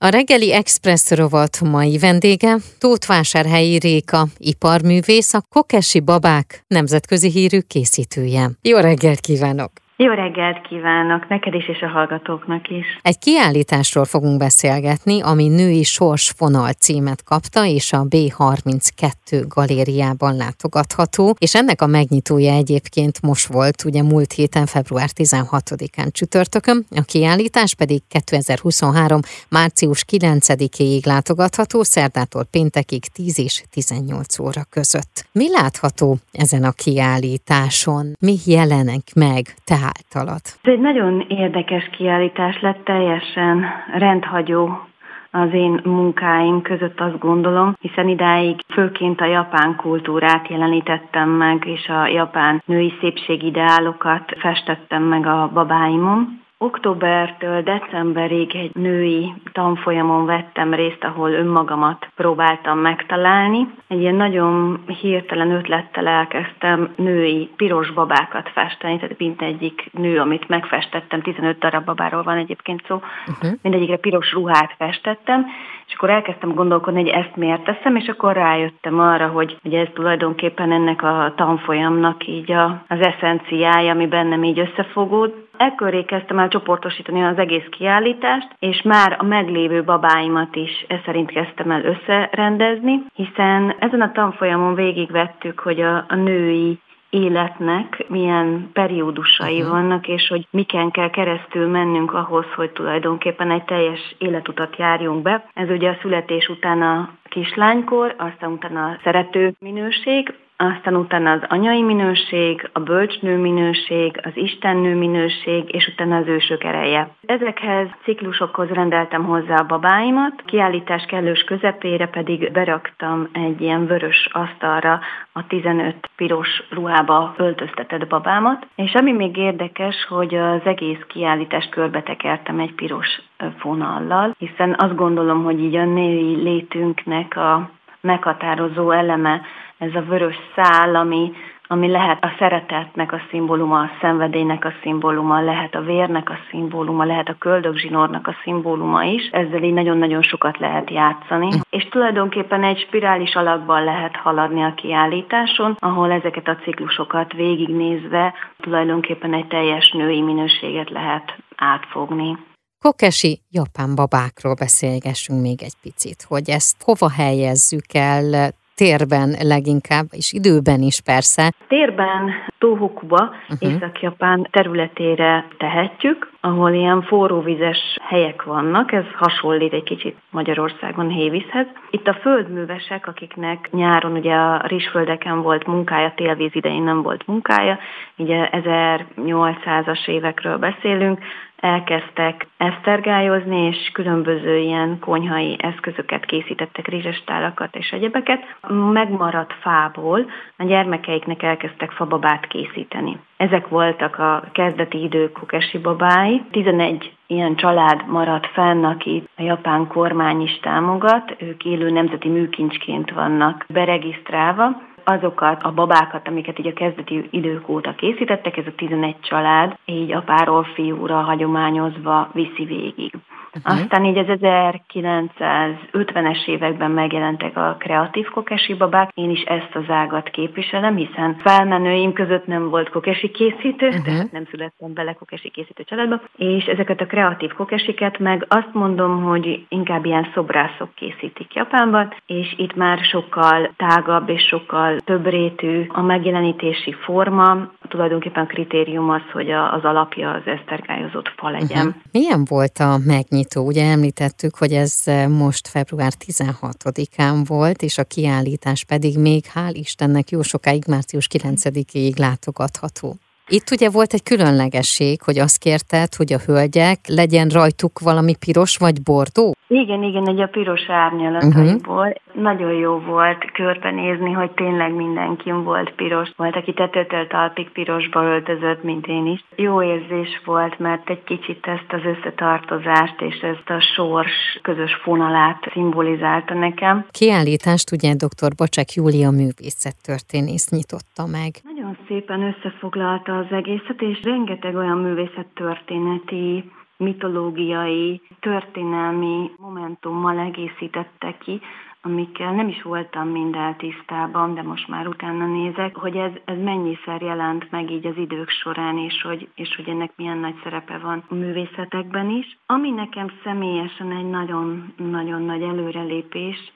A reggeli Express rovat mai vendége Tóthvásárhelyi Réka, iparművész, a Kokesi Babák nemzetközi hírű készítője. Jó reggelt kívánok! Jó reggelt kívánok, neked is és a hallgatóknak is. Egy kiállításról fogunk beszélgetni, ami Női Sorsfonal címet kapta, és a B32 galériában látogatható, és ennek a megnyitója egyébként most volt, ugye múlt héten, február 16-án csütörtökön, a kiállítás pedig 2023. március 9-ig látogatható, szerdától péntekig 10 és 18 óra között. Mi látható ezen a kiállításon? Mi jelenek meg? Tehát általad? Ez egy nagyon érdekes kiállítás lett, teljesen rendhagyó az én munkáim között azt gondolom, hiszen idáig főként a japán kultúrát jelenítettem meg, és a japán női szépségideálokat festettem meg a babáimon. Októbertől decemberig egy női tanfolyamon vettem részt, ahol önmagamat próbáltam megtalálni. Egy ilyen nagyon hirtelen ötlettel elkezdtem női piros babákat festeni, tehát mint egyik nő, amit megfestettem, 15 darab babáról van egyébként szó, uh-huh. mindegyikre piros ruhát festettem, és akkor elkezdtem gondolkodni, hogy ezt miért teszem, és akkor rájöttem arra, hogy, hogy ez tulajdonképpen ennek a tanfolyamnak így a, az eszenciája, ami bennem így összefogód, Ekkor kezdtem el csoportosítani az egész kiállítást, és már a meglévő babáimat is e szerint kezdtem el összerendezni, hiszen ezen a tanfolyamon végigvettük, hogy a, a női életnek milyen periódusai uh-huh. vannak, és hogy miken kell keresztül mennünk ahhoz, hogy tulajdonképpen egy teljes életutat járjunk be. Ez ugye a születés után a kislánykor, aztán utána a szerető minőség, aztán utána az anyai minőség, a bölcsnő minőség, az istennő minőség, és utána az ősök ereje. Ezekhez ciklusokhoz rendeltem hozzá a babáimat, kiállítás kellős közepére pedig beraktam egy ilyen vörös asztalra a 15 piros ruhába öltöztetett babámat, és ami még érdekes, hogy az egész kiállítást körbetekertem egy piros fonallal, hiszen azt gondolom, hogy így a női létünknek a meghatározó eleme ez a vörös szál, ami, ami lehet a szeretetnek a szimbóluma, a szenvedélynek a szimbóluma, lehet a vérnek a szimbóluma, lehet a köldögzsinórnak a szimbóluma is. Ezzel így nagyon-nagyon sokat lehet játszani. És tulajdonképpen egy spirális alakban lehet haladni a kiállításon, ahol ezeket a ciklusokat végignézve tulajdonképpen egy teljes női minőséget lehet átfogni. Kokesi japán babákról beszélgessünk még egy picit, hogy ezt hova helyezzük el, térben leginkább, és időben is persze. Térben Tohokuba, uh-huh. Észak-Japán területére tehetjük, ahol ilyen forróvizes helyek vannak, ez hasonlít egy kicsit Magyarországon hévízhez. Itt a földművesek, akiknek nyáron ugye a rizsföldeken volt munkája, télvíz idején nem volt munkája, ugye 1800-as évekről beszélünk, elkezdtek esztergályozni, és különböző ilyen konyhai eszközöket készítettek, rizsestálakat és egyebeket. Megmaradt fából a gyermekeiknek elkezdtek fababát készíteni. Ezek voltak a kezdeti idők kokesi babái. 11 ilyen család maradt fenn, aki a japán kormány is támogat, ők élő nemzeti műkincsként vannak beregisztrálva, azokat a babákat, amiket így a kezdeti idők óta készítettek, ez a 11 család, így apáról fiúra hagyományozva viszi végig. Uh-huh. Aztán így az 1950-es években megjelentek a kreatív kokesi babák. Én is ezt az ágat képviselem, hiszen felmenőim között nem volt kokesi készítő, uh-huh. tehát nem születtem bele kokesi készítő családba, és ezeket a kreatív kokesiket meg azt mondom, hogy inkább ilyen szobrászok készítik Japánban, és itt már sokkal tágabb és sokkal több rétű a megjelenítési forma, tulajdonképpen kritérium az, hogy az alapja az esztergályozott fa legyen. Uh-huh. Milyen volt a megnyitó? Ugye említettük, hogy ez most február 16-án volt, és a kiállítás pedig még hál' Istennek jó sokáig, március 9-ig látogatható. Itt ugye volt egy különlegesség, hogy azt kérted, hogy a hölgyek legyen rajtuk valami piros vagy bordó? Igen, igen, egy a piros árnyalataiból. Uh-huh. Nagyon jó volt körbenézni, hogy tényleg mindenki volt piros. Volt, aki tetőtől talpig pirosba öltözött, mint én is. Jó érzés volt, mert egy kicsit ezt az összetartozást és ezt a sors közös fonalát szimbolizálta nekem. Kiállítást ugye dr. Bacsek Júlia művészettörténész nyitotta meg. Nagyon szépen összefoglalta az egészet, és rengeteg olyan művészettörténeti mitológiai, történelmi momentummal egészítette ki, amikkel nem is voltam mind tisztában, de most már utána nézek, hogy ez, ez mennyiszer jelent meg így az idők során, és hogy, és hogy ennek milyen nagy szerepe van a művészetekben is. Ami nekem személyesen egy nagyon-nagyon nagy előrelépés,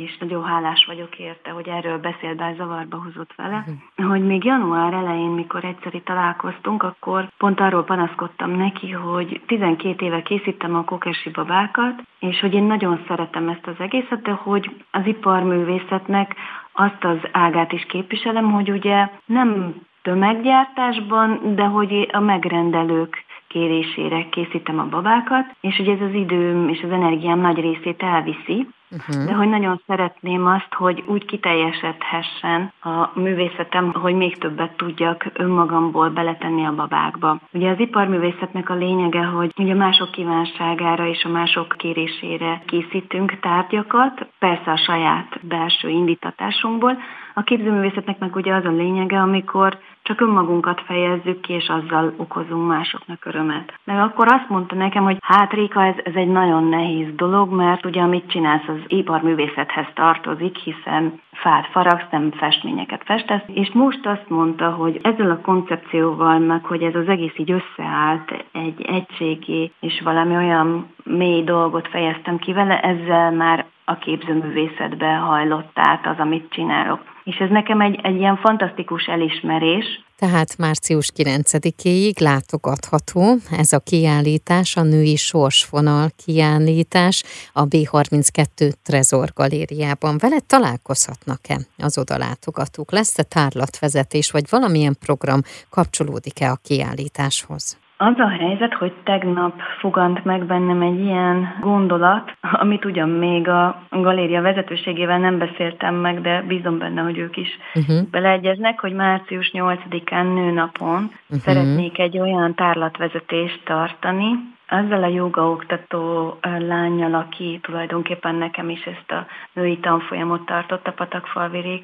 és nagyon hálás vagyok érte, hogy erről beszélt, bár zavarba hozott vele, uh-huh. hogy még január elején, mikor egyszerű találkoztunk, akkor pont arról panaszkodtam neki, hogy 12 éve készítem a kokesi babákat, és hogy én nagyon szeretem ezt az egészet, de hogy az iparművészetnek azt az ágát is képviselem, hogy ugye nem tömeggyártásban, de hogy a megrendelők kérésére készítem a babákat, és hogy ez az időm és az energiám nagy részét elviszi, Uh-huh. De hogy nagyon szeretném azt, hogy úgy kiteljesedhessen a művészetem, hogy még többet tudjak önmagamból beletenni a babákba. Ugye az iparművészetnek a lényege, hogy ugye mások kívánságára és a mások kérésére készítünk tárgyakat, persze a saját belső indítatásunkból. A képzőművészetnek meg ugye az a lényege, amikor csak önmagunkat fejezzük ki, és azzal okozunk másoknak örömet. Meg akkor azt mondta nekem, hogy hát Réka, ez, ez egy nagyon nehéz dolog, mert ugye amit csinálsz, az iparművészethez tartozik, hiszen fát faragsz, nem festményeket festesz, és most azt mondta, hogy ezzel a koncepcióval, meg hogy ez az egész így összeállt egy egységé, és valami olyan mély dolgot fejeztem ki vele, ezzel már a képzőművészetbe hajlott át az, amit csinálok. És ez nekem egy, egy ilyen fantasztikus elismerés. Tehát március 9-éig látogatható ez a kiállítás, a Női Sorsfonal kiállítás a B32 Trezor galériában. Vele találkozhatnak-e az oda látogatók? Lesz-e tárlatvezetés, vagy valamilyen program kapcsolódik-e a kiállításhoz? Az a helyzet, hogy tegnap fogant meg bennem egy ilyen gondolat, amit ugyan még a galéria vezetőségével nem beszéltem meg, de bízom benne, hogy ők is uh-huh. beleegyeznek, hogy március 8-án nőnapon uh-huh. szeretnék egy olyan tárlatvezetést tartani, azzal a jogaoktató lányjal, aki tulajdonképpen nekem is ezt a női tanfolyamot tartott a Patakfalvi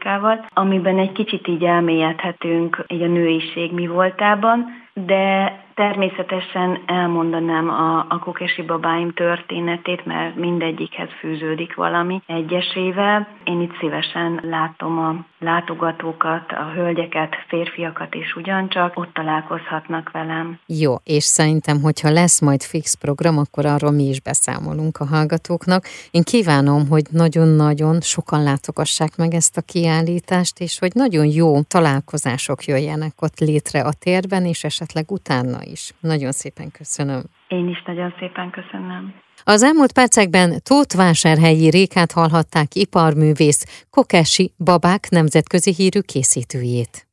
amiben egy kicsit így elmélyedhetünk egy a nőiség mi voltában, de természetesen elmondanám a, a kokesi babáim történetét, mert mindegyikhez fűződik valami egyesével. Én itt szívesen látom a látogatókat, a hölgyeket, férfiakat is ugyancsak, ott találkozhatnak velem. Jó, és szerintem, hogyha lesz majd fix program, akkor arról mi is beszámolunk a hallgatóknak. Én kívánom, hogy nagyon-nagyon sokan látogassák meg ezt a kiállítást, és hogy nagyon jó találkozások jöjjenek ott létre a térben, és esetleg utána is. Nagyon szépen köszönöm. Én is nagyon szépen köszönöm. Az elmúlt percekben Tóth-vásárhelyi Rékát hallhatták iparművész Kokesi Babák nemzetközi hírű készítőjét.